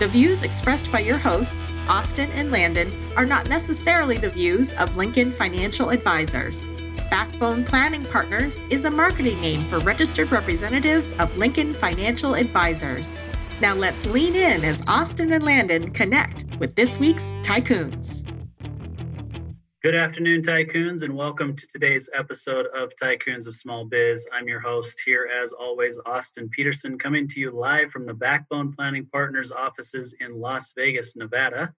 The views expressed by your hosts, Austin and Landon, are not necessarily the views of Lincoln Financial Advisors. Backbone Planning Partners is a marketing name for registered representatives of Lincoln Financial Advisors. Now let's lean in as Austin and Landon connect with this week's Tycoons. Good afternoon, Tycoons, and welcome to today's episode of Tycoons of Small Biz. I'm your host here, as always, Austin Peterson, coming to you live from the Backbone Planning Partners offices in Las Vegas, Nevada.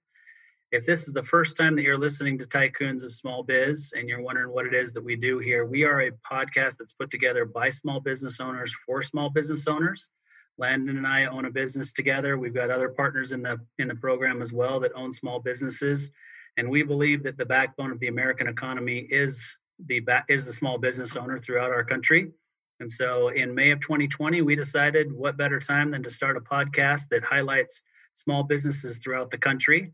If this is the first time that you're listening to Tycoons of Small Biz and you're wondering what it is that we do here, we are a podcast that's put together by small business owners for small business owners. Landon and I own a business together. We've got other partners in the in the program as well that own small businesses and we believe that the backbone of the American economy is the is the small business owner throughout our country. And so in May of 2020, we decided what better time than to start a podcast that highlights small businesses throughout the country.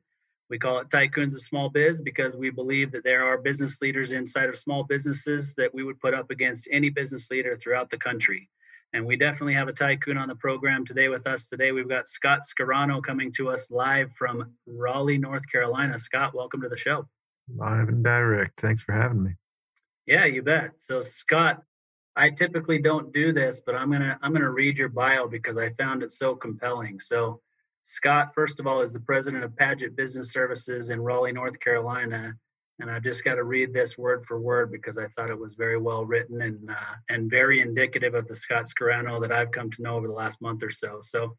We call it Tycoons of Small Biz because we believe that there are business leaders inside of small businesses that we would put up against any business leader throughout the country. And we definitely have a tycoon on the program today with us. Today we've got Scott Scarano coming to us live from Raleigh, North Carolina. Scott, welcome to the show. Live and direct. Thanks for having me. Yeah, you bet. So Scott, I typically don't do this, but I'm gonna I'm gonna read your bio because I found it so compelling. So Scott, first of all, is the president of Padgett Business Services in Raleigh, North Carolina and I've just got to read this word for word because I thought it was very well written and uh, and very indicative of the Scott Scarano that I've come to know over the last month or so. So it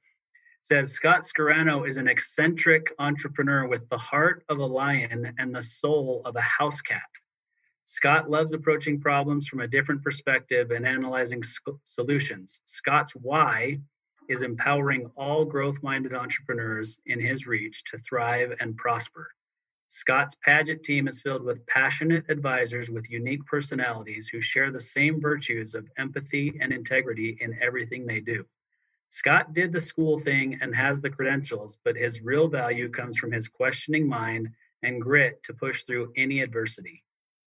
says Scott Scarano is an eccentric entrepreneur with the heart of a lion and the soul of a house cat. Scott loves approaching problems from a different perspective and analyzing solutions. Scott's why is empowering all growth minded entrepreneurs in his reach to thrive and prosper. Scott's Padgett team is filled with passionate advisors with unique personalities who share the same virtues of empathy and integrity in everything they do. Scott did the school thing and has the credentials, but his real value comes from his questioning mind and grit to push through any adversity.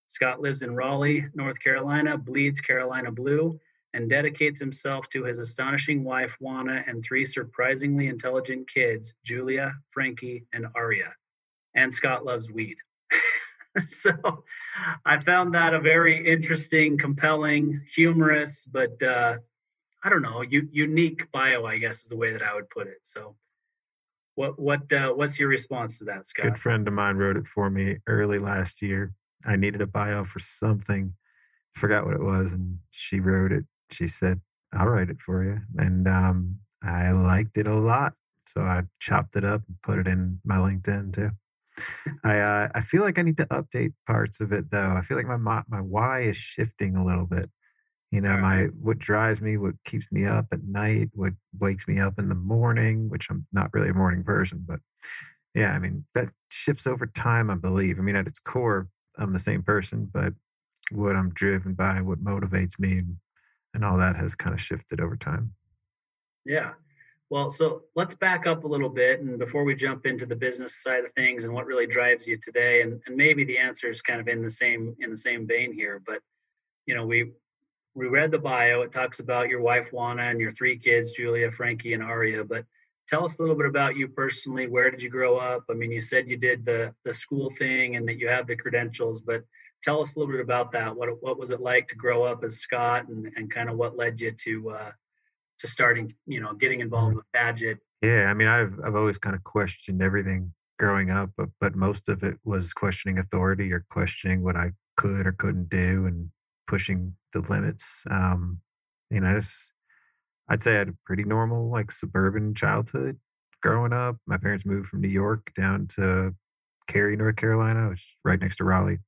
Scott lives in Raleigh, North Carolina, bleeds Carolina blue, and dedicates himself to his astonishing wife, Juana, and three surprisingly intelligent kids, Julia, Frankie, and Aria and Scott loves weed. so I found that a very interesting, compelling, humorous, but uh, I don't know, u- unique bio, I guess is the way that I would put it. So what what uh, what's your response to that, Scott? Good friend of mine wrote it for me early last year. I needed a bio for something, forgot what it was, and she wrote it. She said, "I'll write it for you," and um, I liked it a lot, so I chopped it up and put it in my LinkedIn too. I uh, I feel like I need to update parts of it though. I feel like my my why is shifting a little bit. You know, my what drives me, what keeps me up at night, what wakes me up in the morning, which I'm not really a morning person, but yeah, I mean that shifts over time. I believe. I mean, at its core, I'm the same person, but what I'm driven by, what motivates me, and all that has kind of shifted over time. Yeah, well, so let's back up a little bit, and before we jump into the business side of things and what really drives you today, and, and maybe the answer is kind of in the same in the same vein here, but you know, we we read the bio. It talks about your wife Juana and your three kids, Julia, Frankie, and Aria. But tell us a little bit about you personally. Where did you grow up? I mean, you said you did the the school thing and that you have the credentials, but tell us a little bit about that. What what was it like to grow up as Scott, and and kind of what led you to uh, to starting, you know, getting involved with Padgett? Yeah, I mean, I've I've always kind of questioned everything growing up, but but most of it was questioning authority or questioning what I could or couldn't do and pushing the limits. Um, you know, just, I'd say I had a pretty normal like suburban childhood growing up. My parents moved from New York down to Cary, North Carolina, which is right next to Raleigh.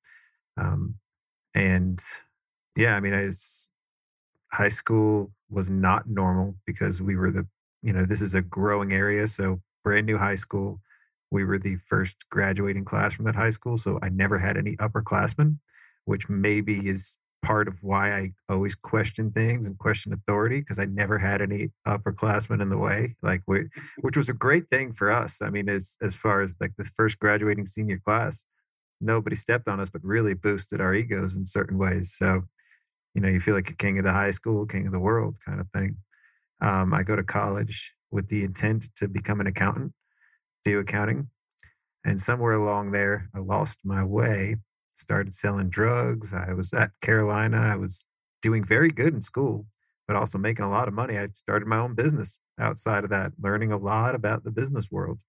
Um, and yeah, I mean, I was high school was not normal because we were the you know this is a growing area so brand new high school we were the first graduating class from that high school. So I never had any upperclassmen, which maybe is part of why I always question things and question authority because I never had any upperclassmen in the way. Like, we, mm-hmm. which was a great thing for us. I mean, as as far as like the first graduating senior class, nobody stepped on us, but really boosted our egos in certain ways. So, you know, you feel like you're king of the high school, king of the world, kind of thing. Um, I go to college with the intent to become an accountant, do accounting, and somewhere along there, I lost my way started selling drugs. I was at Carolina. I was doing very good in school, but also making a lot of money. I started my own business outside of that, learning a lot about the business world,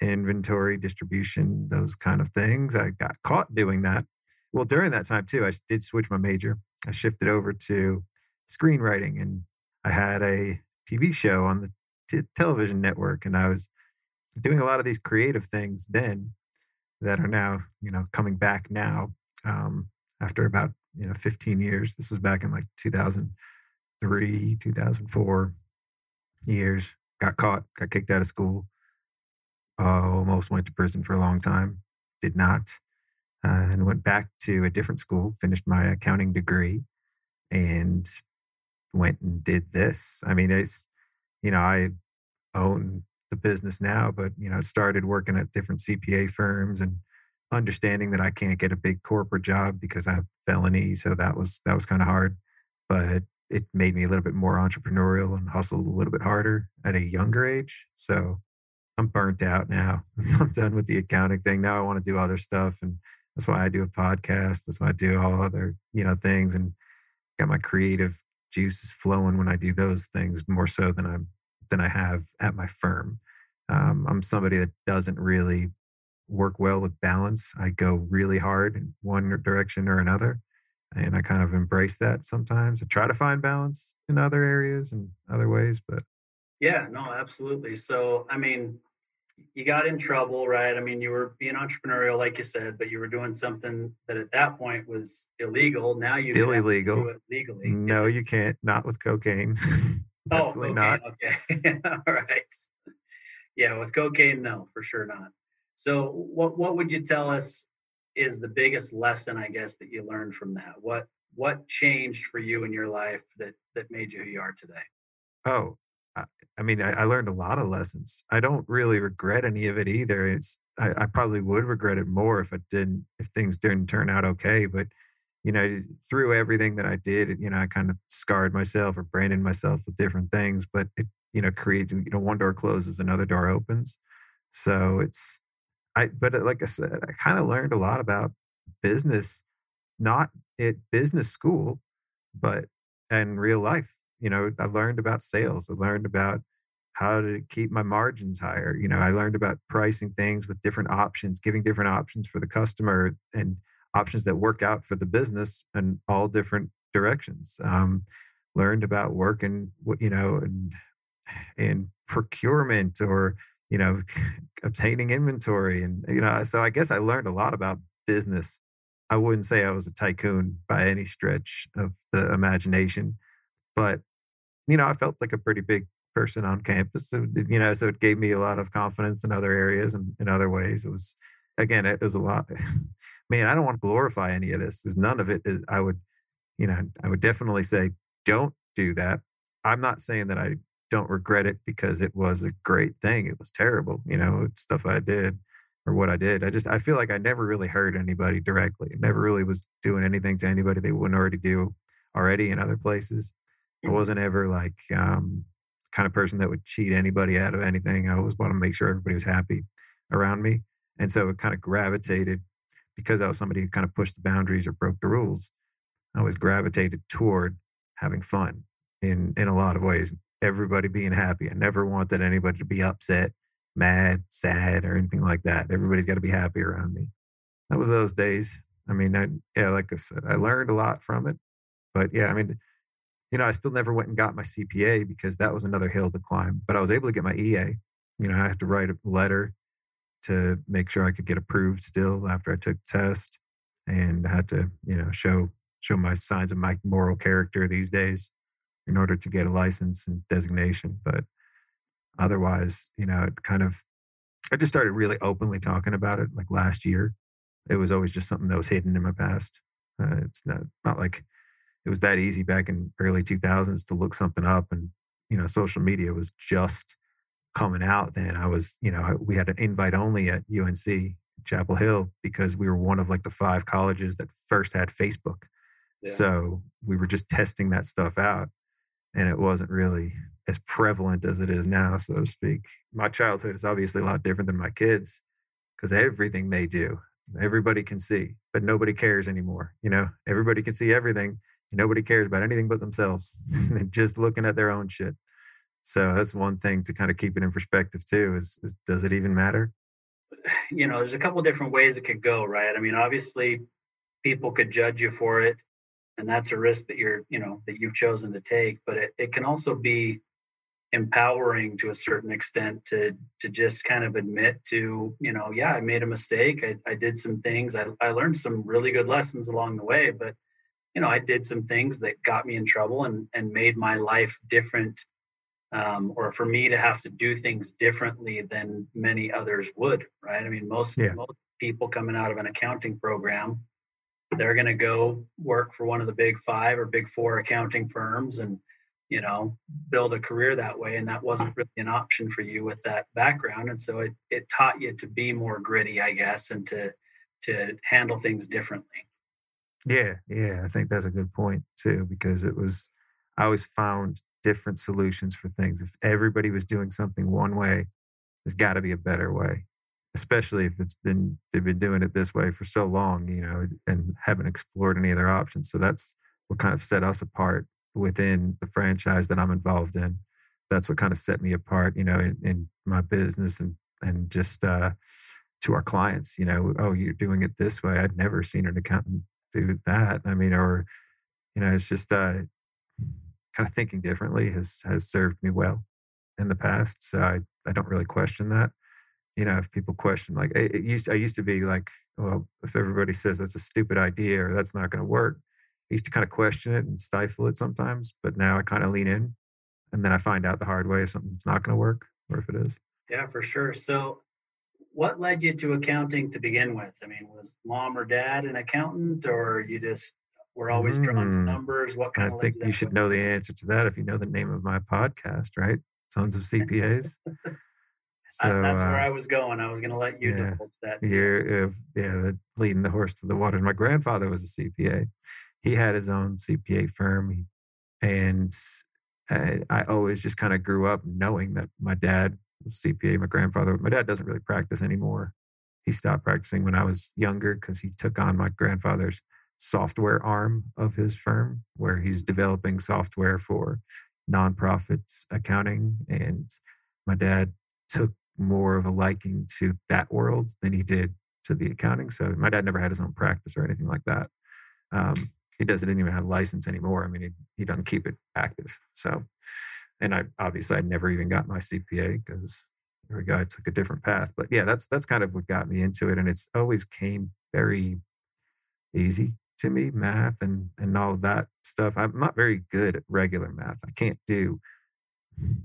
inventory, distribution, those kind of things. I got caught doing that. Well, during that time too, I did switch my major. I shifted over to screenwriting and I had a TV show on the t- television network and I was doing a lot of these creative things then that are now you know coming back now um, after about you know 15 years. This was back in like 2003 2004 years. Got caught got kicked out of school. Uh, almost went to prison for a long time. Did not uh, and went back to a different school finished my accounting degree and went and did this i mean it's you know i own the business now, but you know, started working at different CPA firms and understanding that I can't get a big corporate job because I have felony. So that was that was kind of hard. But it made me a little bit more entrepreneurial and hustled a little bit harder at a younger age. So I'm burnt out now. I'm done with the accounting thing. Now I want to do other stuff. And that's why I do a podcast. That's why I do all other, you know, things and got my creative juices flowing when I do those things more so than I'm than I have at my firm. Um, I'm somebody that doesn't really work well with balance. I go really hard in one direction or another. And I kind of embrace that sometimes. I try to find balance in other areas and other ways, but yeah, no, absolutely. So, I mean, you got in trouble, right? I mean, you were being entrepreneurial, like you said, but you were doing something that at that point was illegal. Now you still illegal. legally. No, you can't. Not with cocaine. Oh, Definitely oh, not. Okay. All right. Yeah, with cocaine, no, for sure not. So, what what would you tell us is the biggest lesson, I guess, that you learned from that? What what changed for you in your life that that made you who you are today? Oh, I, mean, I, I, learned a lot of lessons. I don't really regret any of it either. It's I, I probably would regret it more if it didn't if things didn't turn out okay. But you know, through everything that I did, you know, I kind of scarred myself or branded myself with different things, but it, you know, creates, you know, one door closes, another door opens. So it's, I, but uh, like I said, I kind of learned a lot about business, not at business school, but in real life. You know, I learned about sales. I learned about how to keep my margins higher. You know, I learned about pricing things with different options, giving different options for the customer and, options that work out for the business in all different directions. Um, learned about working, you know, in, in procurement or you know obtaining inventory, and you know. So I guess I learned a lot about business. I wouldn't say I was a tycoon by any stretch of the imagination, but you know, I felt like a pretty big person on campus. You know, so it gave me a lot of confidence in other areas and in other ways. It was again, it was a lot man, I don't want to glorify any of this because none of it is, I would, you know, I would definitely say, don't do that. I'm not saying that I don't regret it because it was a great thing. It was terrible, you know, stuff I did or what I did. I just, I feel like I never really hurt anybody directly. Never really was doing anything to anybody they wouldn't already do already in other places. I mm-hmm. wasn't ever like, um, kind of person that would cheat anybody out of anything. I always wanted to make sure everybody was happy around me. And so it kind of gravitated because I was somebody who kind of pushed the boundaries or broke the rules, I always gravitated toward having fun in in a lot of ways. Everybody being happy. I never wanted anybody to be upset, mad, sad, or anything like that. Everybody's got to be happy around me. That was those days. I mean, I, yeah, like I said, I learned a lot from it. But yeah, I mean, you know, I still never went and got my CPA because that was another hill to climb. But I was able to get my EA. You know, I had to write a letter to make sure I could get approved still after I took the test and I had to, you know, show show my signs of my moral character these days in order to get a license and designation. But otherwise, you know, it kind of I just started really openly talking about it like last year. It was always just something that was hidden in my past. Uh, it's not not like it was that easy back in early 2000s to look something up and you know social media was just coming out then. I was you know we had an invite only at unc chapel hill because we were one of like the five colleges that first had facebook. Yeah. so we were just testing that stuff out and it wasn't really as prevalent as it is now so to speak. My childhood is obviously a lot different than my kids because everything they do everybody can see but nobody cares anymore you know? Everybody can see everything nobody cares about anything but themselves and just looking at their own shit. So that's one thing to kind of keep it in perspective too is, is does it even matter? You know there's a couple different ways it could go right? I mean obviously people could judge you for it and that's a risk that you're you know that you've chosen to take but it, it can also be empowering to a certain extent to to just kind of admit to you know yeah i made a mistake. I, I did some things. I, I learned some really good lessons along the way but you know, I did some things that got me in trouble and and made my life different, um, or for me to have to do things differently than many others would. Right? I mean, most yeah. most people coming out of an accounting program, they're going to go work for one of the big five or big four accounting firms and you know build a career that way and that wasn't really an option for you with that background and so it, it taught you to be more gritty i guess and to to handle things differently yeah, yeah, I think that's a good point too, because it was, I always found different solutions for things. If everybody was doing something one way, there's got to be a better way, especially if it's been, they've been doing it this way for so long, you know, and haven't explored any other options. So that's what kind of set us apart within the franchise that I'm involved in. That's what kind of set me apart, you know, in, in my business and, and just, uh, to our clients, you know, oh, you're doing it this way. I'd never seen an accountant do that. I mean, or you know, it's just uh, kind of thinking differently has has served me well in the past. So I I don't really question that. You know, if people question like it, it used, I used to be like, well, if everybody says that's a stupid idea or that's not going to work, I used to kind of question it and stifle it sometimes. But now I kind of lean in, and then I find out the hard way if something's not going to work or if it is. Yeah, for sure. So what led you to accounting to begin with? I mean, was mom or dad an accountant, or you just were always drawn to hmm. numbers? What kind I think you should know the answer to that if you know the name of my podcast, right? Sons of CPAs. so I, that's uh, where I was going. I was going to let you yeah, divulge that. You're, uh, yeah, leading the horse to the water. My grandfather was a CPA. He had his own CPA firm, and I, I always just kind of grew up knowing that my dad CPA. My grandfather, my dad doesn't really practice anymore. He stopped practicing when I was younger because he took on my grandfather's software arm of his firm, where he's developing software for nonprofits accounting. And my dad took more of a liking to that world than he did to the accounting. So my dad never had his own practice or anything like that. Um, he doesn't even have a license anymore. I mean, he, he doesn't keep it active. So and I obviously I never even got my CPA because every guy took a different path. But yeah, that's that's kind of what got me into it, and it's always came very easy to me, math and and all of that stuff. I'm not very good at regular math. I can't do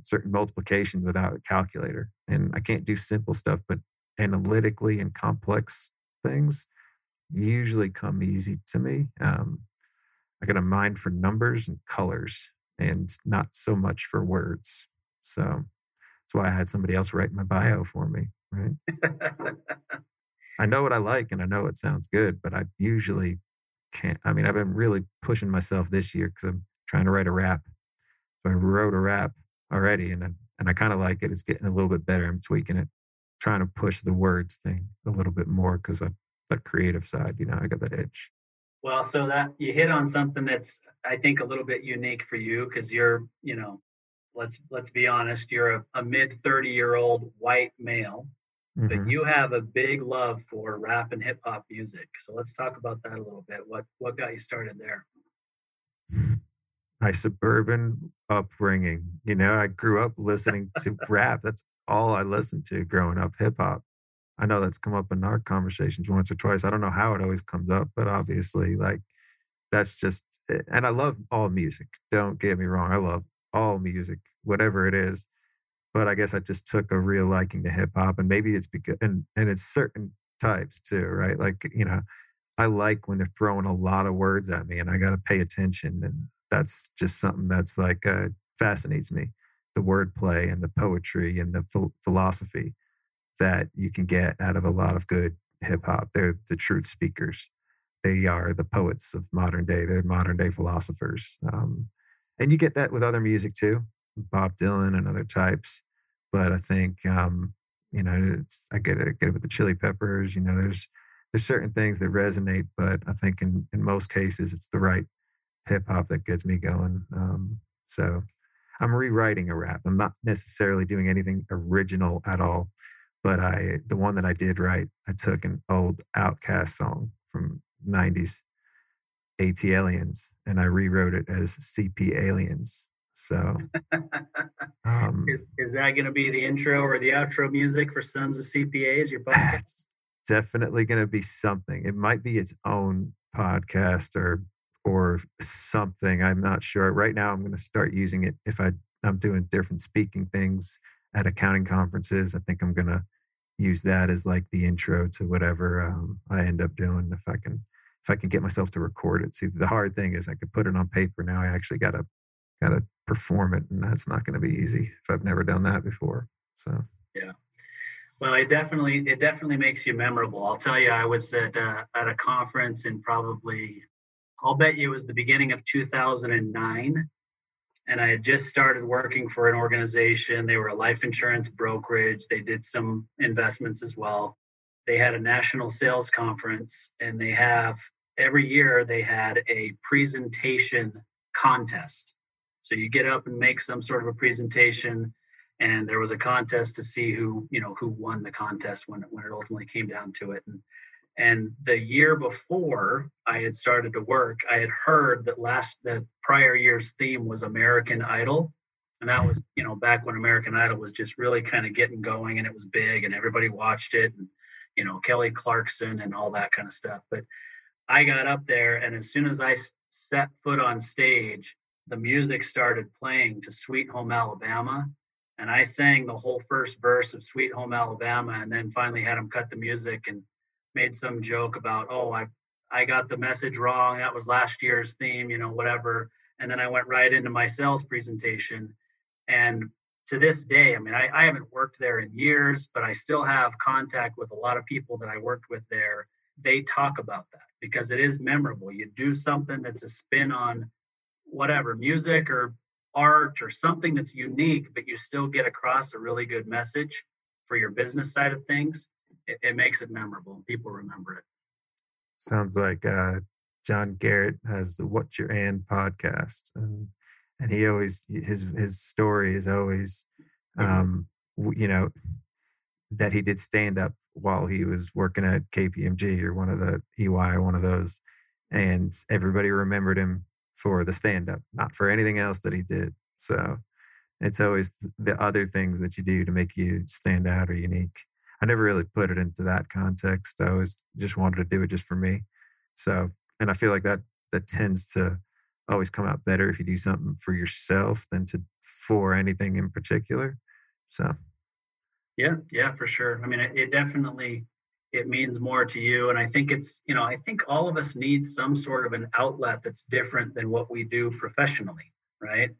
certain multiplication without a calculator, and I can't do simple stuff, but analytically and complex things usually come easy to me. Um, I got a mind for numbers and colors and not so much for words. So that's why I had somebody else write my bio for me. Right. I know what I like and I know it sounds good, but I usually can't. I mean, I've been really pushing myself this year because I'm trying to write a rap. So I wrote a rap already and I, and I kind of like it. It's getting a little bit better. I'm tweaking it, trying to push the words thing a little bit more because I that creative side, you know, I got that itch. Well, so that you hit on something that's I think a little bit unique for you because you're, you know, let's let's be honest, you're a, a mid 30 year old white male, mm-hmm. but you have a big love for rap and hip hop music. So let's talk about that a little bit. What what got you started there? My suburban upbringing. You know, I grew up listening to rap. That's all I listened to growing up, hip hop. I know that's come up in our conversations once or twice. I don't know how it always comes up, but obviously, like, that's just, eh, and I love all music. Don't get me wrong. I love all music, whatever it is. but I guess I just took a real liking to hip hop, and maybe it's because and and it's certain types too, right? Like you know, I like when they're throwing a lot of words at me, and I got to pay attention, and that's just something that's like uh, fascinates me, the wordplay and the poetry and the ph- philosophy that you can get out of a lot of good hip hop. They're the truth speakers. They are the poets of modern day. They're modern day philosophers. Um, and you get that with other music too, Bob Dylan and other types. But I think, um, you know, I get it, I get it with the Chili Peppers. You know, there's there's certain things that resonate, but I think in in most cases it's the right hip hop that gets me going. Um, so I'm rewriting a rap. I'm not necessarily doing anything original at all, but I the one that I did write, I took an old OutKast song from 90s ATLiens and I rewrote it as CP Aliens. So, um, is, is that going to be the intro or the outro music for Sons of CPAs? Your podcast? definitely going to be something. It might be its own podcast or or something. I'm not sure. Right now, I'm going to start using it if I I'm doing different speaking things at accounting conferences. I think I'm going to use that as like the intro to whatever um, I end up doing if I can if I can get myself to record it. See, the hard thing is I could put it on paper. Now I actually got to got to perform it, and that's not going to be easy if I've never done that before. So yeah. Well, it definitely it definitely makes you memorable. I'll tell you, I was at uh, at a conference in probably I'll bet you it was the beginning of 2009, and I had just started working for an organization. They were a life insurance brokerage. They did some investments as well. They had a national sales conference, and they have every year they had a presentation contest. So you get up and make some sort of a presentation and there was a contest to see who you know who won the contest when when it ultimately came down to it and and the year before I had started to work, I had heard that last the prior year's theme was American Idol. And that was, you know, back when American Idol was just really kind of getting going and it was big and everybody watched it and, you know, Kelly Clarkson and all that kind of stuff. But I got up there and as soon as I set foot on stage, the music started playing to Sweet Home Alabama and I sang the whole first verse of Sweet Home Alabama, and then finally had them cut the music and made some joke about, oh, I I got the message wrong. That was last year's theme, you know, whatever. And then I went right into my sales presentation. And to this day, I mean, I, I haven't worked there in years, but I still have contact with a lot of people that I worked with there. They talk about that because it is memorable. You do something that's a spin on whatever music or art or something that's unique, but you still get across a really good message for your business side of things, it, it makes it memorable. People remember it. Sounds like uh, John Garrett has the "What's Your And" podcast, and and he always his his story is always, mm-hmm. um, you know, that he did stand up while he was working at KPMG or one of the EY, one of those, and everybody remembered him for the stand up, not for anything else that he did. So it's always the other things that you do to make you stand out or unique. I never really put it into that context. I always just wanted to do it just for me. So, and I feel like that that tends to always come out better if you do something for yourself than to for anything in particular. So, yeah, yeah, for sure. I mean, it, it definitely it means more to you and i think it's you know i think all of us need some sort of an outlet that's different than what we do professionally right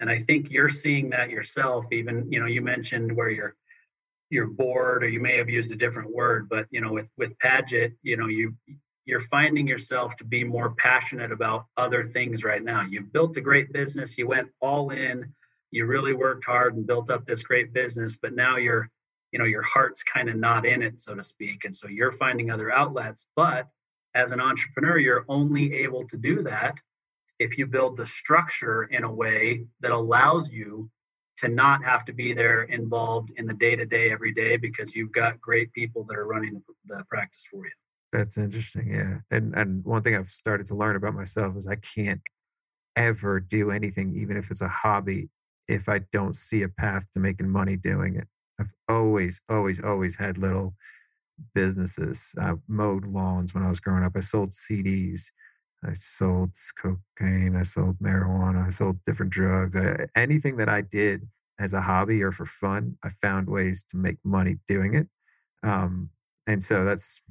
and i think you're seeing that yourself even you know you mentioned where you're you're bored or you may have used a different word but you know with with Padgett you know you you're finding yourself to be more passionate about other things right now. You've built a great business you went all in you really worked hard and built up this great business but now you're you know your heart's kind of not in it so to speak and so you're finding other outlets. But as an entrepreneur you're only able to do that if you build the structure in a way that allows you to not have to be there involved in the day to day every day because you've got great people that are running the, practice for you that's interesting yeah and and one thing i've started to learn about myself is i can't ever do anything even if it's a hobby if i don't see a path to making money doing it I've always, always, always had little businesses. I mowed lawns when I was growing up. I sold CDs. I sold cocaine. I sold marijuana. I sold different drugs. I, anything that I did as a hobby or for fun. I found ways to make money doing it. Um, and so that's,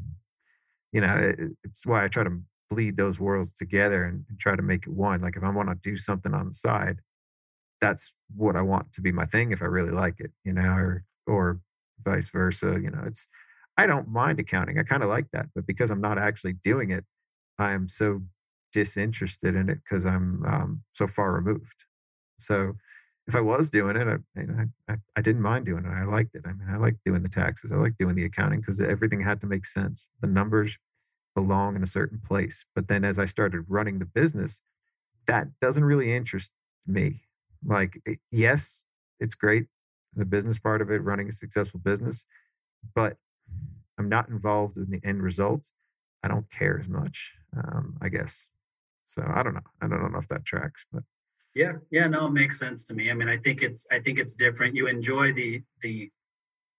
you know, it, it's why I try to bleed those worlds together and, and try to make it one. Like if I want to do something on the side, that's what I want to be my thing if I really like it, you know, or or vice versa. You know, it's I don't mind accounting. I kind of like that, but because I'm not actually doing it, I'm so disinterested in it because I'm um, so far removed. So if I was doing it, I, I, I, didn't mind doing it. I liked it. I mean, I like doing the taxes. I like doing the accounting because everything had to make sense. The numbers belong in a certain place. But then as I started running the business, that doesn't really interest me. Like, yes, it's great, the business part of it, running a successful business, but I'm not involved in the end result. I don't care as much, um, I guess. So I don't know. I don't know if that tracks, but yeah, yeah, no, it makes sense to me. I mean, I think it's I think it's different. You enjoy the the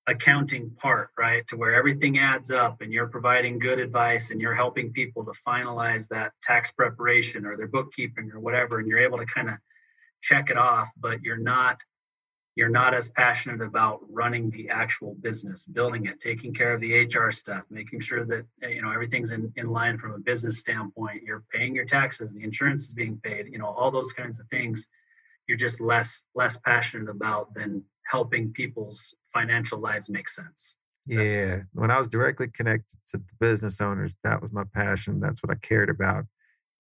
accounting part, right? To where everything adds up and you're providing good advice and you're helping people to finalize that tax preparation or their bookkeeping or whatever and you're able to kind of check it off, but you're not you're not as passionate about running the actual business, building it, taking care of the HR stuff, making sure that you know everything's in, in line from a business standpoint. You're paying your taxes, the insurance is being paid, you know, all those kinds of things. You're just less less passionate about than helping people's financial lives make sense. Yeah. When I was directly connected to the business owners, that was my passion. That's what I cared about.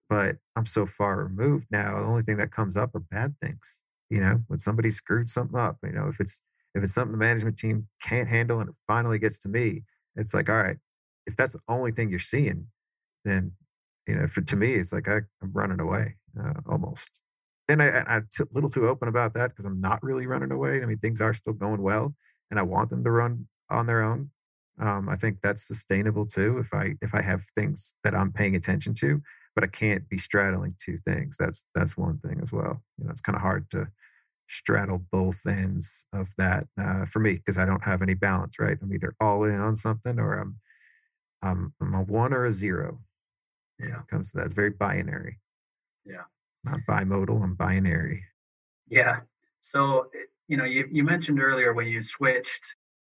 But I'm so far removed now. The only thing that comes up are bad things you know, when somebody screwed something up, you know, if it's if it's something the management team can't handle and it finally gets to me, it's like, all right, if that's the only thing you're seeing, then you know, for to me, it's like I, am running away uh, almost. And I, I'm a little too open about that because I'm not really running away. I mean, things are still going well, and I want them to run on their own. Um, I think that's sustainable too. If I if I have things that I'm paying attention to, but I can't be straddling two things. That's that's one thing as well. You know, it's kind of hard to straddle both ends of that uh, for me because I don't have any balance. Right, I'm either all in on something or I'm I'm, I'm a one or a zero. Yeah, it comes to that. It's very binary. Yeah, not bimodal. I'm binary. Yeah. So eh, you know, you you mentioned earlier when you switched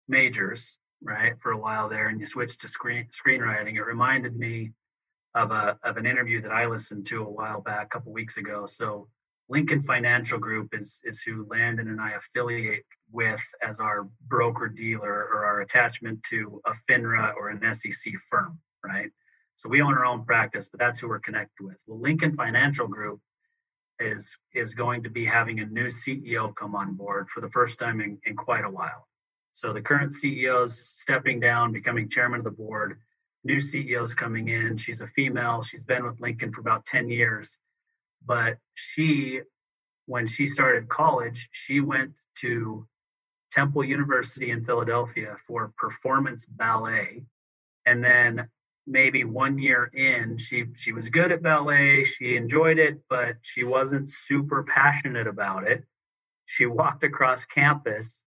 majors, right, for a while there, and you switched to screen screenwriting. It reminded me of a of an interview that I listened to a while back, a couple weeks ago. So Lincoln Financial Group is is who Landon and I affiliate with as our broker dealer or our attachment to a FINRA or an SEC firm, right? So we own our own practice, but that's who we're connected with. Well, Lincoln Financial Group is is going to be having a new CEO come on board for the first time in, in quite a while. So the current CEO is stepping down, becoming chairman of the board new CEOs coming in. She's a female. She's been with Lincoln for about 10 years. But she, when she started college, she went to Temple University in Philadelphia for performance ballet. And then maybe one year in, she she was good at ballet. She enjoyed it, but she wasn't super passionate about it. She walked across campus,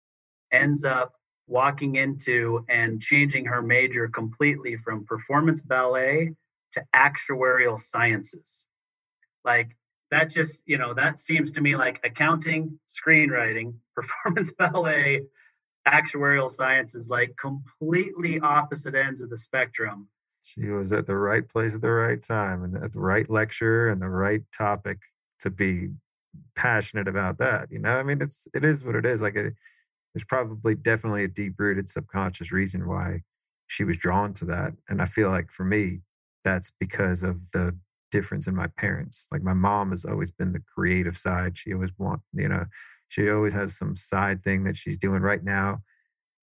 ends up walking into and changing her major completely from performance ballet to actuarial sciences. Like that just, you know, that seems to me like accounting, screenwriting, performance ballet, actuarial sciences, like completely opposite ends of the spectrum. She was at the right place at the right time and at the right lecture and the right topic to be passionate about that. You know, I mean, it's it is what it is. Like it, there's probably definitely a deep rooted subconscious reason why she was drawn to that. And I feel like for me, that's because of the difference in my parents. Like my mom has always been the creative side. She always want, you know, she always has some side thing that she's doing right now.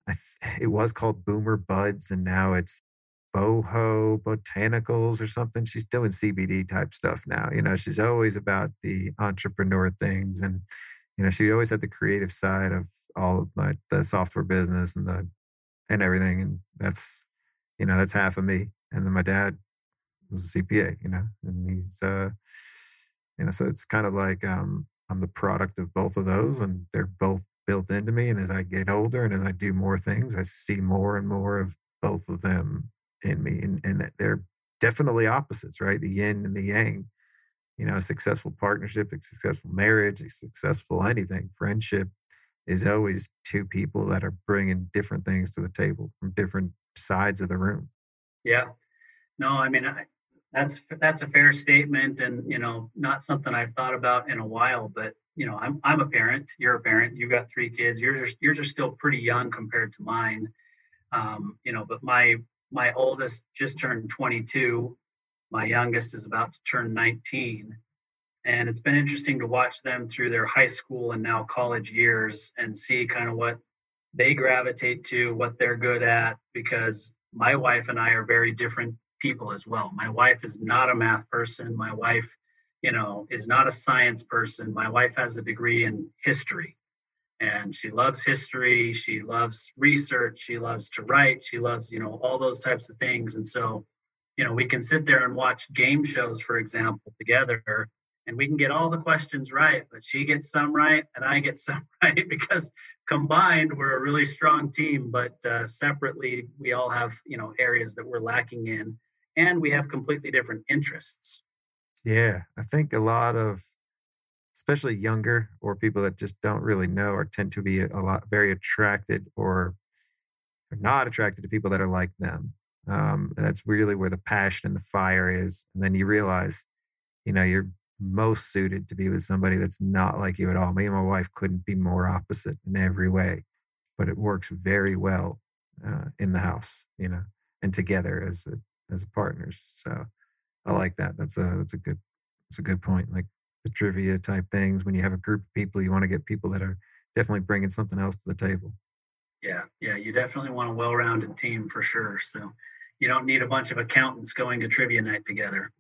I, it was called Boomer Buds, and now it's boho botanicals or something. She's doing CBD type stuff now. You know, she's always about the entrepreneur things, and you know, she always had the creative side of all of my the software business and the and everything. And that's you know, that's half of me. And then my dad was a CPA, you know, and he's uh you know, so it's kind of like um I'm the product of both of those and they're both built into me. And as I get older and as I do more things, I see more and more of both of them in me. And and they're definitely opposites, right? The yin and the yang you know, a successful partnership, a successful marriage, a successful anything, friendship is always two people that are bringing different things to the table from different sides of the room. Yeah. No, I mean, I, that's that's a fair statement, and you know, not something I've thought about in a while. But you know, I'm I'm a parent. You're a parent. You've got three kids. Yours are yours are still pretty young compared to mine. Um, you know, but my my oldest just turned 22. My youngest is about to turn 19. And it's been interesting to watch them through their high school and now college years and see kind of what they gravitate to, what they're good at, because my wife and I are very different people as well. My wife is not a math person. My wife, you know, is not a science person. My wife has a degree in history and she loves history. She loves research. She loves to write. She loves, you know, all those types of things. And so, you know, we can sit there and watch game shows, for example, together and we can get all the questions right, but she gets some right and I get some right because combined we're a really strong team, but uh, separately we all have you know areas that we're lacking in, and we have completely different interests. Yeah, I think a lot of, especially younger or people that just don't really know or tend to be a lot very attracted or are not attracted to people that are like them. Um, that's really where the passion and the fire is, and then you realize, you know, you're most suited to be with somebody that's not like you at all. Me and my wife couldn't be more opposite in every way, but it works very well uh, in the house, you know, and together as a, as a partners. So I like that. That's a that's a good that's a good point. Like the trivia type things. When you have a group of people, you want to get people that are definitely bringing something else to the table. Yeah, yeah, you definitely want a well-rounded team for sure. So you don't need a bunch of accountants going to trivia night together.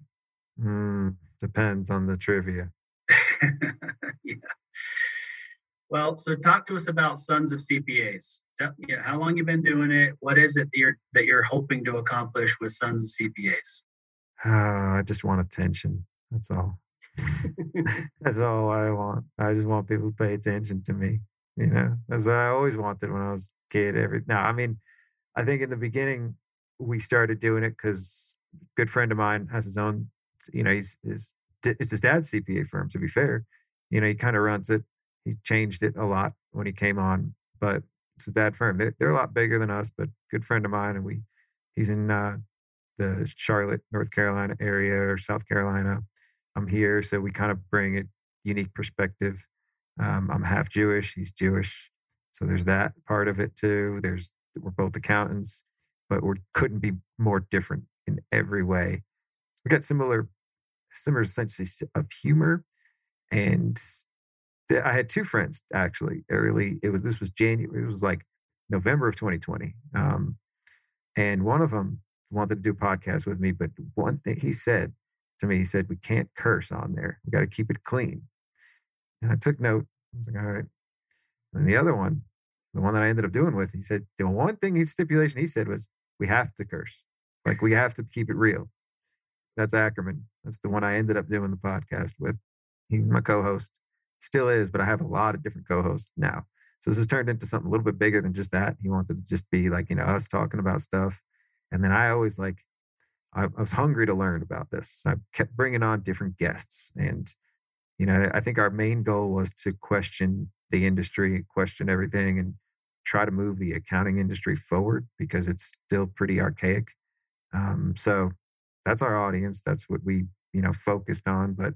Mm, depends on the trivia. yeah. Well, so talk to us about Sons of CPAs. Tell, you know, how long you been doing it? What is it that you're that you're hoping to accomplish with Sons of CPAs? Uh, I just want attention. That's all. that's all I want. I just want people to pay attention to me. You know, as I always wanted when I was a kid. Every now, I mean, I think in the beginning we started doing it because good friend of mine has his own you know, he's his it's his dad's CPA firm. To be fair, you know, he kind of runs it. He changed it a lot when he came on, but it's his dad firm. They're, they're a lot bigger than us, but good friend of mine, and we he's in uh, the Charlotte, North Carolina area or South Carolina. I'm here, so we kind of bring a unique perspective. Um, I'm half Jewish. He's Jewish, so there's that part of it too. There's we're both accountants, but we couldn't be more different in every way we got similar similar senses of humor and th- i had two friends actually early it was this was january it was like november of 2020 um, and one of them wanted to do a podcast with me but one thing he said to me he said we can't curse on there we got to keep it clean. And i took note i was like all right. And the other one the one that i ended up doing with he said the one thing his stipulation he said was we have to curse like we have to keep it real that's Ackerman. That's the one I ended up doing the podcast with. He's my co-host, still is, but I have a lot of different co-hosts now. So this has turned into something a little bit bigger than just that. He wanted to just be like, you know, us talking about stuff. And then I always like, I, I was hungry to learn about this. I kept bringing on different guests. And, you know, I think our main goal was to question the industry, question everything, and try to move the accounting industry forward because it's still pretty archaic. Um, so that's our audience. That's what we, you know, focused on. But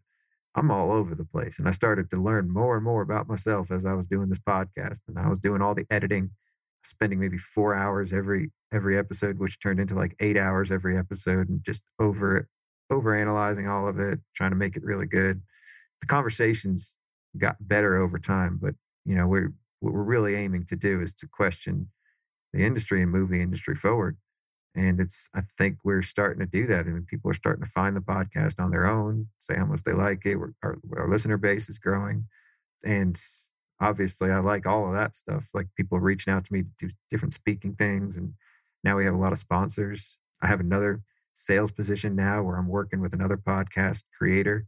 I'm all over the place. And I started to learn more and more about myself as I was doing this podcast. And I was doing all the editing, spending maybe four hours every every episode, which turned into like eight hours every episode and just over over analyzing all of it, trying to make it really good. The conversations got better over time, but you know, we're what we're really aiming to do is to question the industry and move the industry forward and it's i think we're starting to do that I and mean, people are starting to find the podcast on their own say how much they like it our, our listener base is growing and obviously i like all of that stuff like people reaching out to me to do different speaking things and now we have a lot of sponsors. I have another sales position now where i'm working with another podcast creator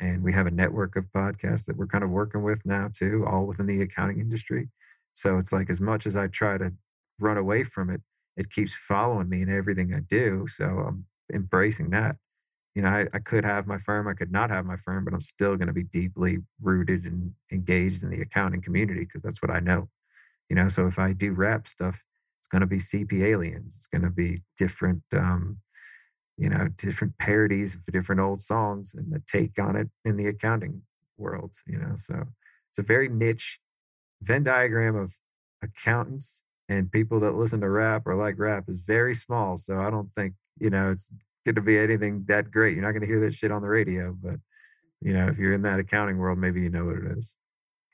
and we have a network of podcasts that we're kind of working with now too all within the accounting industry. So it's like as much as i try to run away from it it keeps following me in everything I do. So I'm embracing that. you know, I, I could have my firm, I could not have my firm, but I'm still going to be deeply rooted and engaged in the accounting community because that's what I know. You know, so if I do rap stuff, it's going to be CP aliens. It's going to be different, um, you know, different parodies of different old songs and the take on it in the accounting world. You know, so it's a very niche Venn diagram of accountants and people that listen to rap or like rap is very small. So I don't think, you know, it's going to be anything that great. You're not going to hear that shit on the radio, but you know, if you're in that accounting world, maybe you know what it is.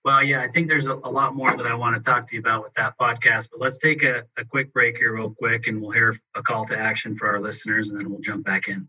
Well, yeah, I think there's a, a lot more that I want to talk to you about with that podcast, but let's take a, a quick break here, real quick, and we'll hear a call to action for our listeners, and then we'll jump back in.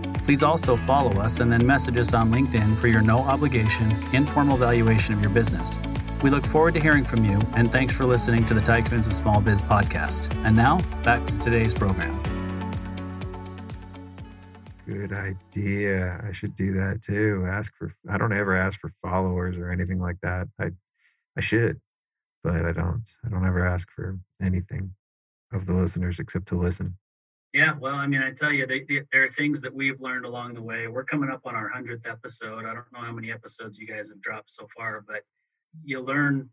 Please also follow us and then message us on LinkedIn for your no obligation, informal valuation of your business. We look forward to hearing from you, and thanks for listening to the Tycoons of Small Biz podcast. And now, back to today's program. Good idea. I should do that too. Ask for, I don't ever ask for followers or anything like that. I, I should, but I don't. I don't ever ask for anything of the listeners except to listen. Yeah, well, I mean, I tell you, they, they, there are things that we've learned along the way. We're coming up on our hundredth episode. I don't know how many episodes you guys have dropped so far, but you learn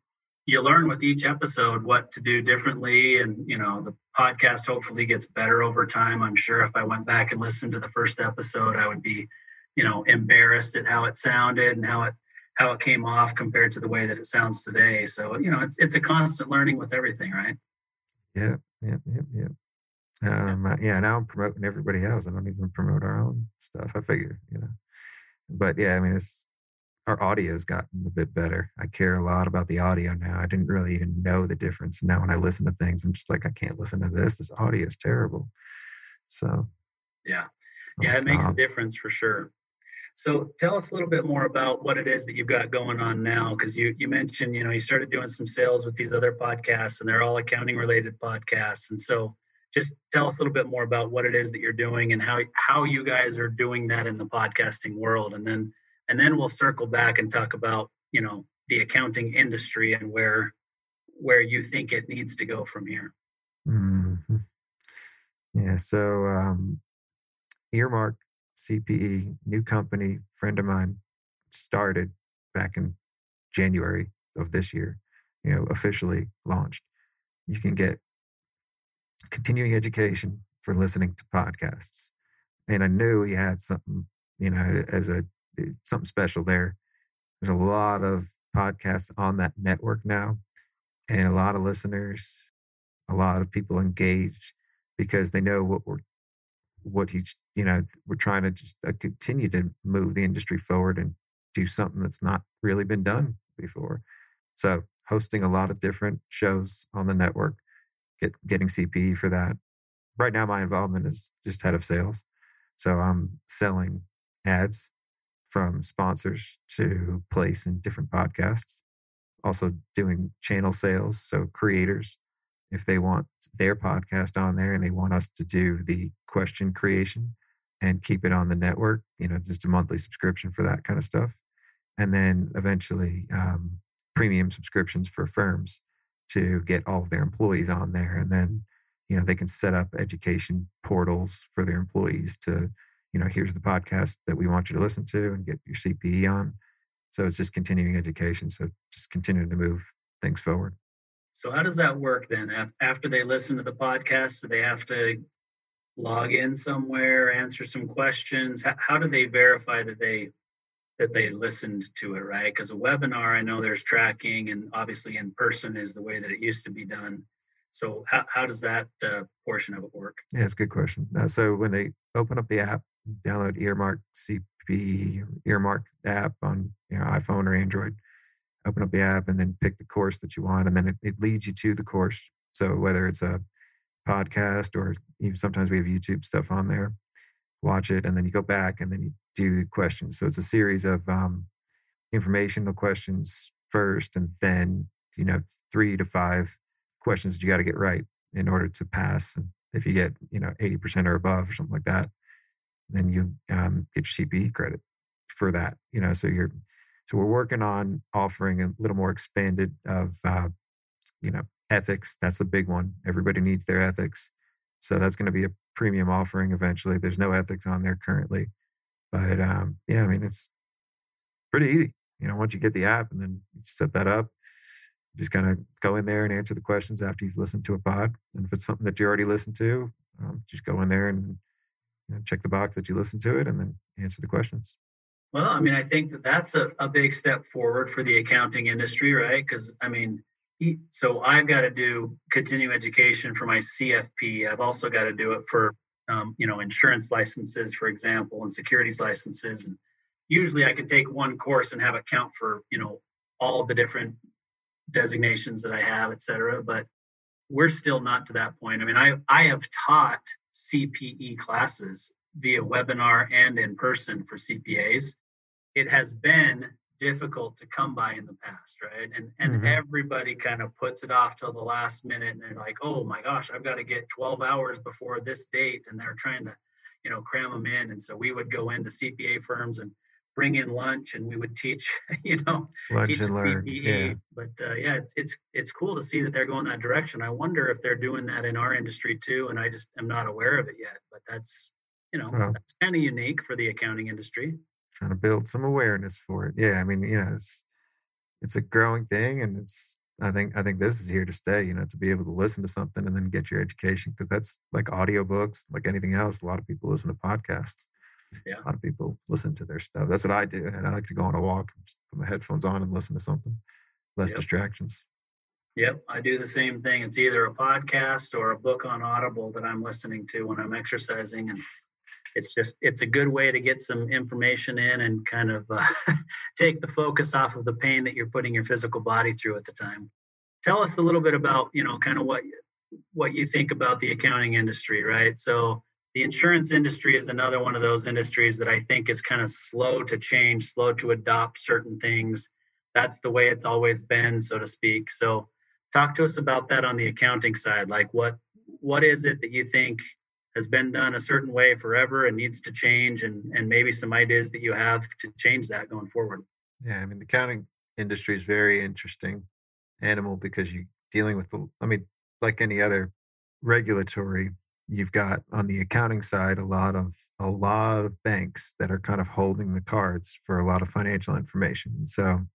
you learn with each episode what to do differently, and you know the podcast hopefully gets better over time. I'm sure if I went back and listened to the first episode, I would be, you know, embarrassed at how it sounded and how it how it came off compared to the way that it sounds today. So you know, it's it's a constant learning with everything, right? Yeah, yeah, yeah, yeah. Um, yeah, now I'm promoting everybody else. I don't even promote our own stuff. I figure, you know. But yeah, I mean, it's our audio's gotten a bit better. I care a lot about the audio now. I didn't really even know the difference. Now when I listen to things, I'm just like, I can't listen to this. This audio is terrible. So yeah, yeah, it makes a difference for sure. So tell us a little bit more about what it is that you've got going on now, because you you mentioned you know you started doing some sales with these other podcasts, and they're all accounting related podcasts, and so just tell us a little bit more about what it is that you're doing and how how you guys are doing that in the podcasting world. And then and then we'll circle back and talk about you know the accounting industry and where where you think it needs to go from here. Mm-hmm. yeah so um earmark cpe new company friend of mine started back in january of this year you know officially launched. You can get continuing education for listening to podcasts. And I knew he had something, you know, as a eh, something special there. There's a lot of podcasts on that network now, and a lot of listeners, a lot of people engaged because they know what we're what he's you know we're trying to just uh, continue to move the industry forward and do something that's not really been done before so hosting a lot of different shows on the network get getting CPE for that. Right now, my involvement is just head of sales, so I'm selling ads from sponsors to place in different podcasts. Also doing channel sales, so creators, if they want their podcast on there and they want us to do the question creation and keep it on the network, you know, just a monthly subscription for that kind of stuff. And then eventually um, premium subscriptions for firms to get all of their employees on there and then you know they can set up education portals for their employees to you know here's the podcast that we want you to listen to and get your cpe on. So it's just continuing education so just continuing to move things forward. So how does that work then? After they listen to the podcast do they have to log in somewhere answer some questions? How do they verify that they that they listened to it, right? Because a webinar, I know there's tracking, and obviously in person is the way that it used to be done. So how, how does that uh, portion of it work? Yeah, it's a good question. Uh, so when they open up the app, download Earmark CP Earmark app on you know iPhone or Android, open up the app and then pick the course that you want, and then it, it leads you to the course. So whether it's a podcast or even sometimes we have YouTube stuff on there, watch it, and then you go back and then you do questions. So it's a series of um, informational questions first, and then you know three to five questions that you got to get right in order to pass. And if you get you know eighty percent or above or something like that, then you um, get your CPE credit for that. You know, so you're so we're working on offering a little more expanded of uh, you know ethics. That's the big one. Everybody needs their ethics. So that's going to be a premium offering eventually. There's no ethics on there currently, but um, yeah, I mean it's pretty easy. You know, once you get the app and then you set that up, just kind of go in there and answer the questions after you've listened to a pod. And if it's something that you already listened to, um, just go in there and you know, check the box that you listened to it and then answer the questions. Well, I mean, I think that that's a, a big step forward for the accounting industry, right? Because I mean, so I've got to do continuing education for my CFP. I've also got to do it for um, you know insurance licenses, for example, and securities licenses. And usually, I could take one course and have it count for you know all the different designations that I have, et cetera. But we're still not to that point. I mean, I I have taught CPE classes via webinar and in person for CPAs. It has been difficult to come by in the past, right? And and mm-hmm. everybody kind of puts it off till the last minute and they're like, "Oh my gosh, I've got to get 12 hours before this date." And they're trying to, you know, cram them in. And so we would go into CPA firms and bring in lunch and we would teach, you know, lunch teach and learn. CPE. Yeah. But uh, yeah, it's, it's it's cool to see that they're going that direction. I wonder if they're doing that in our industry too, and I just am not aware of it yet. But that's you know, well, that's kind of unique for the accounting industry trying to build some awareness for it. Yeah, I mean, you know, it's it's a growing thing, and it's I think I think this is here to stay. You know, to be able to listen to something and then get your education because that's like audiobooks, like anything else. A lot of people listen to podcasts. Yeah. A lot of people listen to their stuff. That's what I do, and I like to go on a walk, just put my headphones on, and listen to something. Less yep. distractions. Yep, I do the same thing. It's either a podcast or a book on Audible that I'm listening to when I'm exercising, and it's just it's a good way to get some information in and kind of uh, take the focus off of the pain that you're putting your physical body through at the time. Tell us a little bit about you know kind of what what you think about the accounting industry right? So the insurance industry is another one of those industries that i think is kind of slow to change slow to adopt certain things. That's the way it's always been so to speak. So talk to us about that on the accounting side. Like what what is it that you think has been done a certain way forever and needs to change and and maybe some ideas that you have to change that going forward. Yeah i mean the accounting industry is very interesting animal because you're dealing with the i mean like any other regulatory you've got on the accounting side a lot of a lot of banks that are kind of holding the cards for a lot of financial information. And so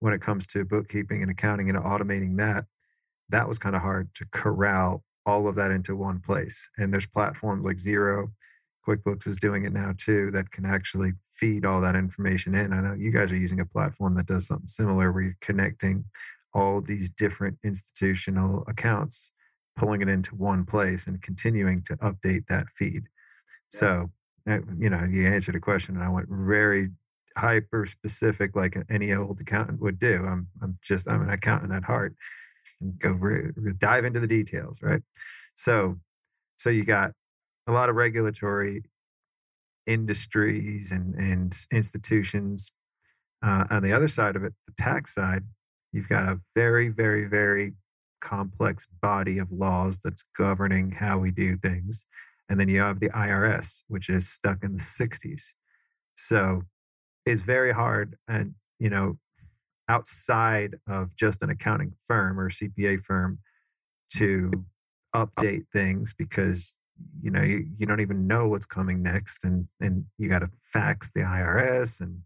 when it comes to bookkeeping and accounting and automating that that was kind of hard to corral all of that into one place. And there's platforms like Xero, QuickBooks is doing it now too, that can actually feed all that information in. I know you guys are using a platform that does something similar where you're connecting all these different institutional accounts, pulling it into one place and continuing to update that feed. Yeah. So, eh, you know, you answered a question and I went very hyper specific like any old accountant would do. I'm I'm just I'm an accountant at heart go re- dive into the details, right? So, so you got a lot of regulatory industries and and institutions. Uh, on the other side of it, the tax side, you've got a very, very, very complex body of laws that's governing how we do things. And then you have the IRS, which is stuck in the 60s. So it's very hard. And, you know, outside of just an accounting firm or CPA firm to oh. update things because you know you, you don't even know what's coming next and and you got to fax the IRS and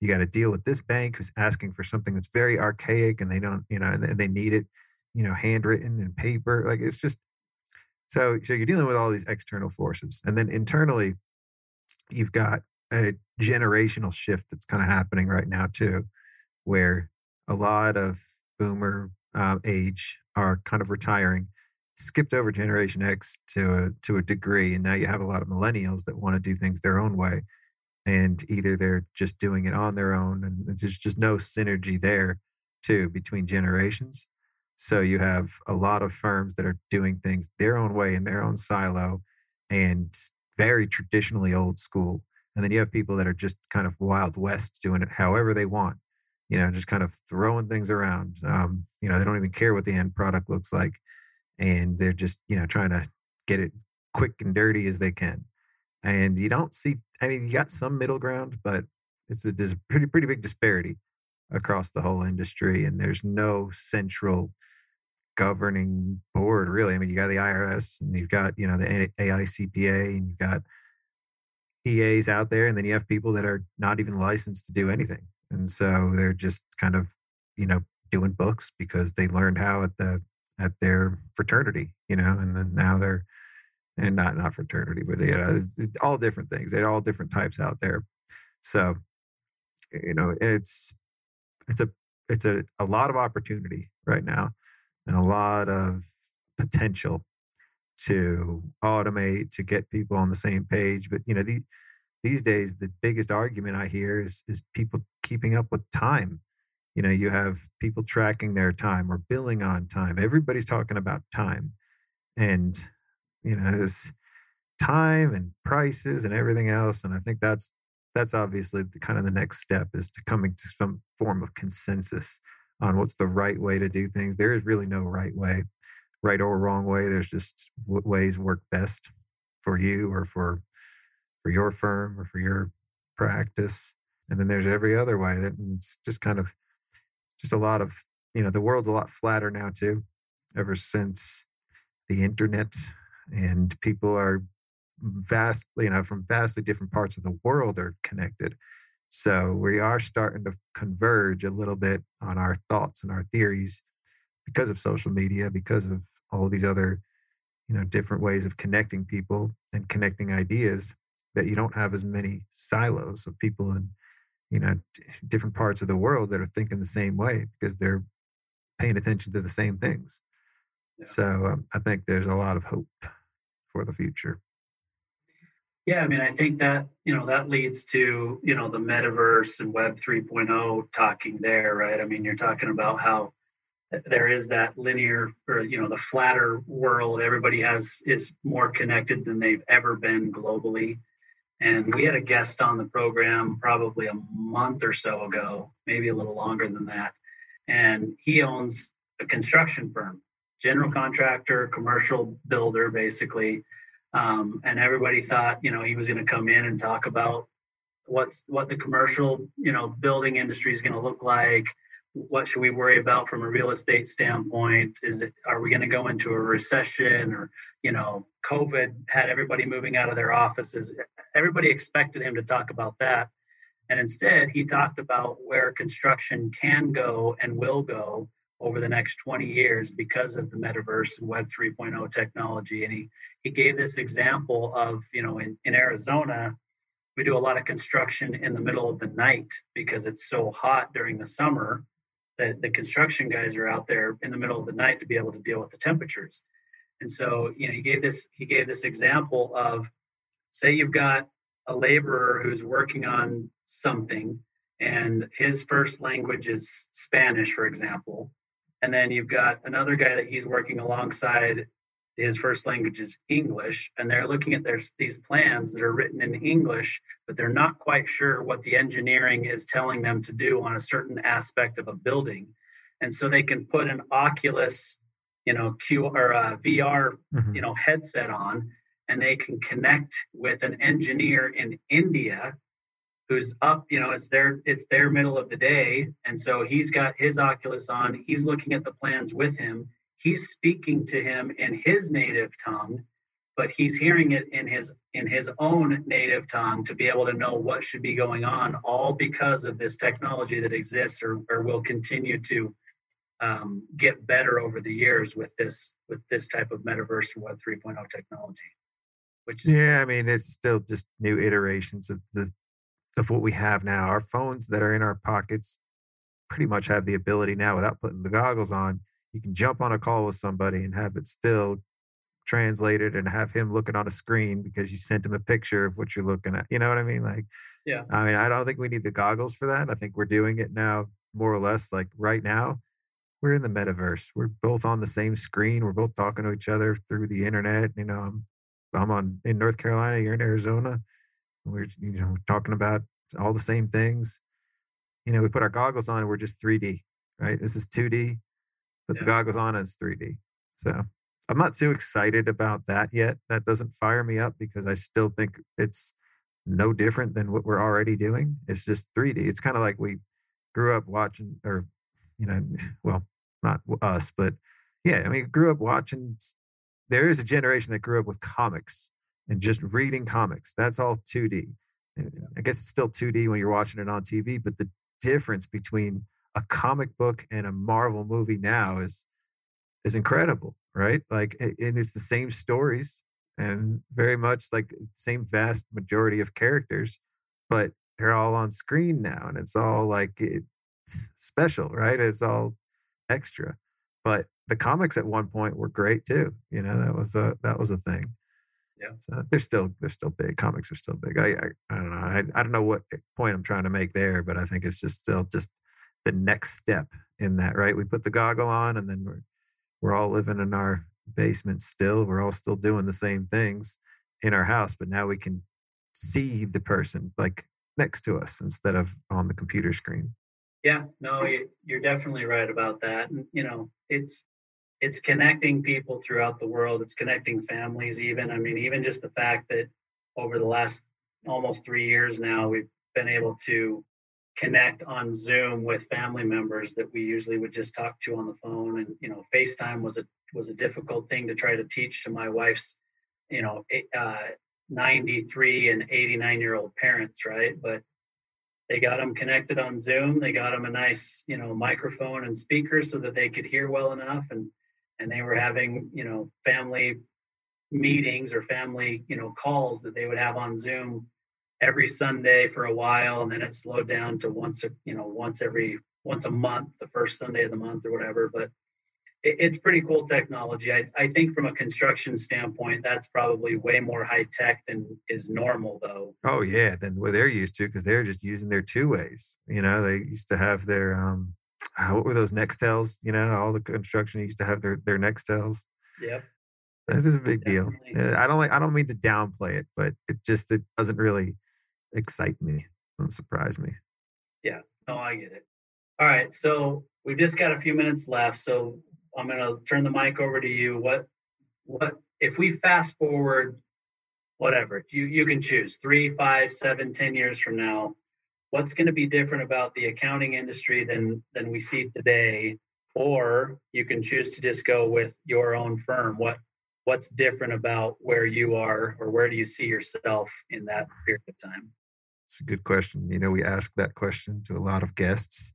you got to deal with this bank who's asking for something that's very archaic and they don't you know and they need it you know handwritten and paper like it's just so so you're dealing with all these external forces. And then internally you've got a generational shift that's kind of happening right now too where a lot of boomer uh, age are kind of retiring, skipped over Generation X to a, to a degree, and now you have a lot of millennials that want to do things their own way, and either they're just doing it on their own, and there's just no synergy there too between generations. So you have a lot of firms that are doing things their own way in their own silo, and very traditionally old school And then you have people that are just kind of wild west doing it however they want, you know, just kind of throwing things around. Um, you know, they don't even care what the end product looks like. And they're just, you know, trying to get it quick and dirty as they can. And you don't see, I mean, you got some middle ground, but it's a, there's a pretty, pretty big disparity across the whole industry. And there's no central governing board, really. I mean, you got the IRS and you've got, you know, the AICPA and you've got EAs out there, and then you have people that are not even licensed to do anything. And so they're just kind of, you know, doing books because they learned how at the at their fraternity, you know, and then now they're and not not fraternity, but you know, all different things. They're all different types out there. So, you know, it's it's a it's a, a lot of opportunity right now and a lot of potential to automate to get people on the same page but you know the, these days the biggest argument i hear is is people keeping up with time. You know you have people tracking their time or billing on time. Everybody's talking about time. And you know this time and prices and everything else and i think that's that's obviously the kind of the next step is to coming to some form of consensus on what's the right way to do things. There is really no right way right or wrong way. There's just what ways work best for you or for for your firm or for your practice. And then there's every other way. That it's just kind of just a lot of you know the world's a lot flatter now too, ever since the internet and people are vastly you know from vastly different parts of the world are connected. So we are starting to converge a little bit on our thoughts and our theories because of social media, because of all these other, you know, different ways of connecting people and connecting ideas, that you don't have as many silos of people in, you know, different parts of the world that are thinking the same way because they're paying attention to the same things. Yeah. So um, I think there's a lot of hope for the future. Yeah, I mean, I think that you know that leads to you know the metaverse and Web 3.0 talking there, right? I mean, you're talking about how there is that linear or you know the flatter world everybody has is more connected than they've ever been globally and we had a guest on the program probably a month or so ago maybe a little longer than that. And he owns a construction firm general contractor commercial builder basically. Um, and everybody thought you know he was going to come in and talk about what's what the commercial you know building industry is going to look like what should we worry about from a real estate standpoint? Is it are we going to go into a recession or you know covid had everybody moving out of their offices? Everybody expected him to talk about that. And instead he talked about where construction can go and will go over the next 20 years because of the metaverse and web 3.0 technology. And he he gave this example of you know in, in arizona we do a lot of construction in the middle of the night because it's so hot during the summer that the construction guys are out there in the middle of the night to be able to deal with the temperatures. And so, you know, he gave this he gave this example of say you've got a laborer who's working on something and his first language is Spanish, for example. And then you've got another guy that he's working alongside his first language is English, and they're looking at their, these plans that are written in English, but they're not quite sure what the engineering is telling them to do on a certain aspect of a building. And so they can put an Oculus, you know, Q or a VR, mm-hmm. you know, headset on, and they can connect with an engineer in India who's up you know it's their it's their middle of the day and so he's got his oculus on he's looking at the plans with him he's speaking to him in his native tongue but he's hearing it in his in his own native tongue to be able to know what should be going on all because of this technology that exists or, or will continue to um, get better over the years with this with this type of metaverse and web 3.0 technology which is yeah i mean it's still just new iterations of the of what we have now. Our phones that are in our pockets pretty much have the ability now without putting the goggles on you can jump on a call with somebody and have it still translated and have him looking on a screen because you sent him a picture of what you're looking at. You know what I mean? Like, yeah. I mean, I don't think we need the goggles for that. I think we're doing it now more or less like right now. We're in the metaverse. We're both on the same screen. We're both talking to each other through the internet. You know, I'm I'm on in North Carolina. You're in Arizona. We're you know talking about all the same things. You know, we put our goggles on and we're just 3D, right? This is 2D, put yeah. the goggles on and it's 3D. So I'm not too excited about that yet. That doesn't fire me up because I still think it's no different than what we're already doing. It's just 3D. It's kind of like we grew up watching, or, you know, well, not us, but yeah, I mean, grew up watching. There is a generation that grew up with comics and just reading comics. That's all 2D. I guess it's still 2D when you're watching it on TV, but the difference between a comic book and a Marvel movie now is is incredible, right? Like, and it's the same stories and very much like same vast majority of characters, but they're all on screen now, and it's all like it's special, right? It's all extra. But the comics at one point were great too. You know, that was a that was a thing. Yeah. So they're still they're still big. Comics are still big. I I, I don't know. I, I don't know what eh, point I'm trying to make there, but I think it's just still just the next step in that. Right. We put the goggle on, and then we're we're all living in our basement still. We're all still doing the same things in our house, but now we can see the person like next to us instead of on the computer screen. Yeah, no, you're definitely right about that. And you know, it's it's connecting people throughout the world. It's connecting families, even. I mean, even just the fact that over the last almost three years now, we've been able to connect on Zoom with family members that we usually would just talk to on the phone. And you know, FaceTime was a was a difficult thing to try to teach to my wife's, you know, uh, 93 and 89 year old parents, right? But they got them connected on Zoom. They got them a nice, you know, microphone and speaker so that they could hear well enough, and and they were having, you know, family meetings or family, you know, calls that they would have on Zoom every Sunday for a while, and then it slowed down to once, a, you know, once every once a month, the first Sunday of the month or whatever. But it, it's pretty cool technology. I, I think from a construction standpoint, that's probably way more high tech than is normal, though. Oh yeah, than what they're used to because they're just using their two ways. You know, they used to have their um, what were those Nextels? You know, all the construction used to have their their Nextels. Yep. This is a big Definitely. deal. I don't like. I don't mean to downplay it, but it just it doesn't really excite me. Doesn't surprise me. Yeah. No, I get it. All right. So we've just got a few minutes left. So I'm going to turn the mic over to you. What, what, if we fast forward, whatever you you can choose three, five, seven, ten years from now, what's going to be different about the accounting industry than than we see today? Or you can choose to just go with your own firm. What what's different about where you are, or where do you see yourself in that period of time? It's a good question. You know, we ask that question to a lot of guests,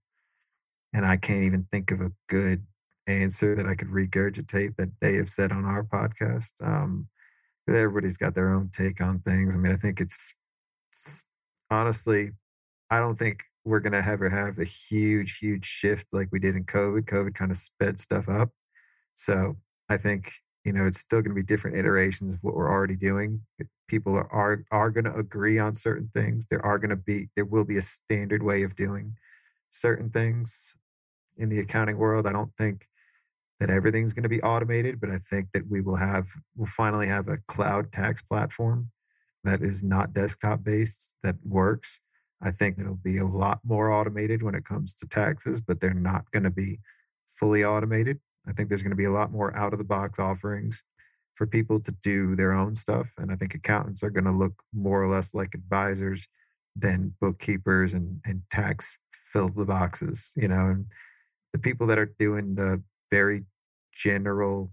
and I can't even think of a good answer that I could regurgitate that they have said on our podcast. Um, everybody's got their own take on things. I mean, I think it's, it's honestly, I don't think we're going to ever have a huge, huge shift like we did in COVID. COVID kind of sped stuff up. So I think, you know, it's still going to be different iterations of what we're already doing. People are, are, are going to agree on certain things. There are going to be, there will be a standard way of doing certain things in the accounting world. I don't think that everything's going to be automated, but I think that we will have, we'll finally have a cloud tax platform that is not desktop based that works. I think it'll be a lot more automated when it comes to taxes, but they're not going to be fully automated. I think there's going to be a lot more out of the box offerings for people to do their own stuff. And I think accountants are going to look more or less like advisors than bookkeepers and, and tax fill the boxes, you know. And the people that are doing the very general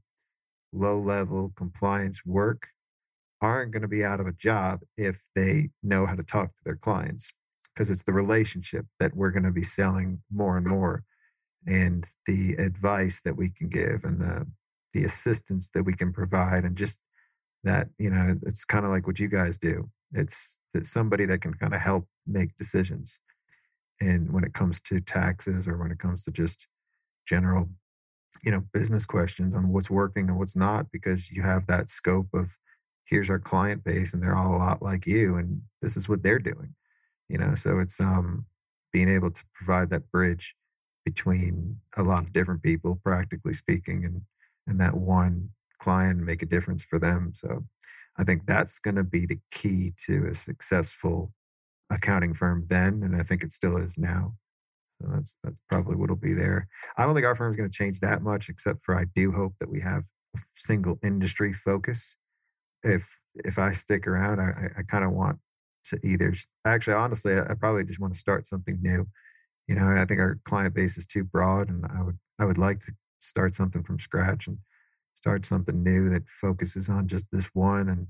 low level compliance work aren't going to be out of a job if they know how to talk to their clients because it's the relationship that we're going to be selling more and more and the advice that we can give and the the assistance that we can provide and just that you know it's kind of like what you guys do. It's that somebody that can kind of help make decisions. And when it comes to taxes or when it comes to just general you know business questions on what's working and what's not because you have that scope of here's our client base and they're all a lot like you and this is what they're doing. You know so it's um being able to provide that bridge between a lot of different people practically speaking and and that one client make a difference for them so I think that's going to be the key to a successful accounting firm then, and I think it still is now. So that's that's probably what'll be there. I don't think our firm is going to change that much, except for I do hope that we have a single industry focus. If if I stick around, I, I, kind of want to either actually honestly, I, I probably just want to start something new. You know, I think our client base is too broad, and I would I would like to start something from scratch and start something new that focuses on just this one and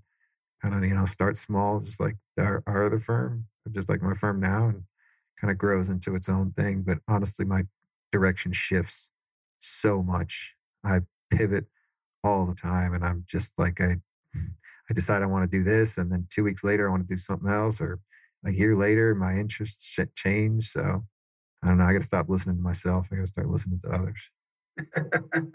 kind of you know start small, just like our, our other firm, just like my firm now, and kind of grows into its own thing. But honestly, my direction shifts so much. I pivot all the time, and I'm just like I I decide I want to do this, and then two weeks later I want to do something else, or a year later my interests change. So I don't know. I got to stop listening to myself. I got to start listening to others.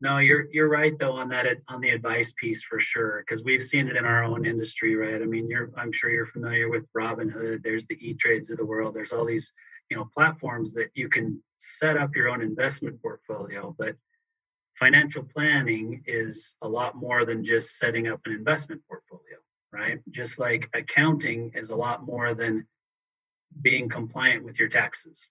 no, you're you're right though on that on the advice piece for sure because we've seen it in our own industry, right? I mean, you're I'm sure you're familiar with Robinhood. There's the E Trades of the world. There's all these you know platforms that you can set up your own investment portfolio, but financial planning is a lot more than just setting up an investment portfolio, right? Just like accounting is a lot more than being compliant with your taxes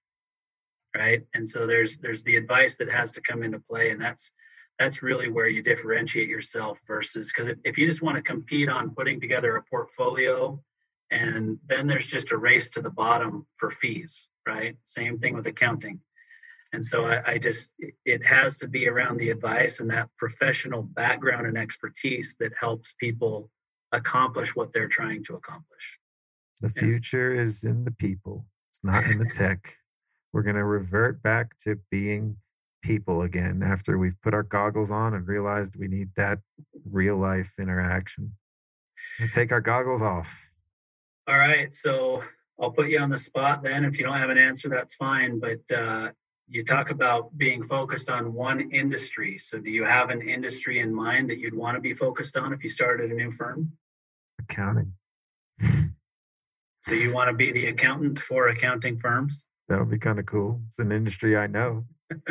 right? And so there's there's the advice that has to come into play and that's that's really where you differentiate yourself versus because if, if you just want to compete on putting together a portfolio and then there's just a race to the bottom for fees right? Same thing with accounting. And so I, I, just it has to be around the advice and that professional background and expertise that helps people accomplish what they're trying to accomplish the future is in the people it's not in the tech we're going to revert back to being people again after we've put our goggles on and realized we need that real life interaction. We'll take our goggles off. All right. So I'll put you on the spot then. If you don't have an answer, that's fine. But uh, you talk about being focused on one industry. So do you have an industry in mind that you'd want to be focused on if you started a new firm? Accounting. so you want to be the accountant for accounting firms? That would be kind of cool. It's an industry I know.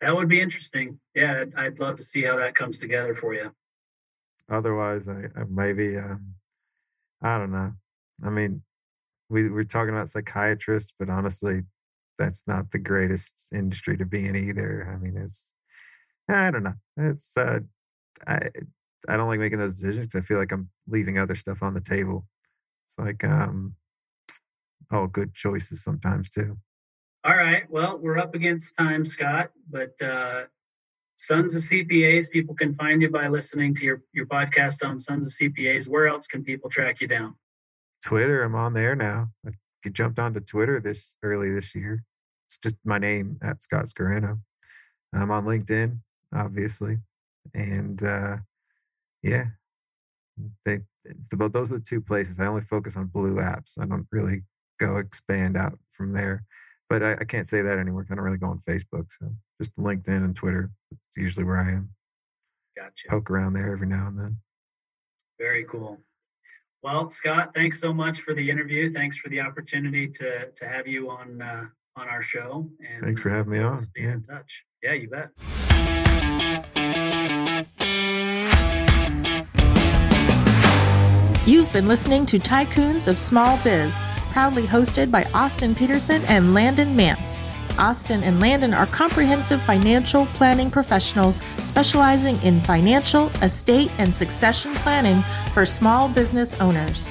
that would be interesting. Yeah, I'd, I'd, love to see how that comes together for you. Otherwise, I, I maybe um, I don't know. I mean, we we're talking about psychiatrists, but honestly, that's not the greatest industry to be in either. I mean, it's I don't know. It's uh, I I don't like making those decisions. I feel like I'm leaving other stuff on the table. It's like um, all good choices sometimes too. All right. Well, we're up against time, Scott, but uh, Sons of CPAs, people can find you by listening to your, your podcast on Sons of CPAs. Where else can people track you down? Twitter. I'm on there now. I jumped onto Twitter this early this year. It's just my name at Scott Scarano. I'm on LinkedIn, obviously. And uh, yeah, they, but those are the two places. I only focus on blue apps. I don't really go expand out from there but I, I, can't say that anymore. I don't really go on Facebook. So just LinkedIn and Twitter. It's usually where I am. Gotcha. Poke around there every now and then. Very cool. Well, Scott, thanks so much for the interview. Thanks for the opportunity to to have you on uh, on our show. And thanks for having me on. Stay yeah. in touch. Yeah, you bet. You've been listening to Tycoons of Small Biz proudly hosted by Austin Peterson and Landon Mance. Austin and Landon are comprehensive financial planning professionals specializing in financial, estate, and succession planning for small business owners.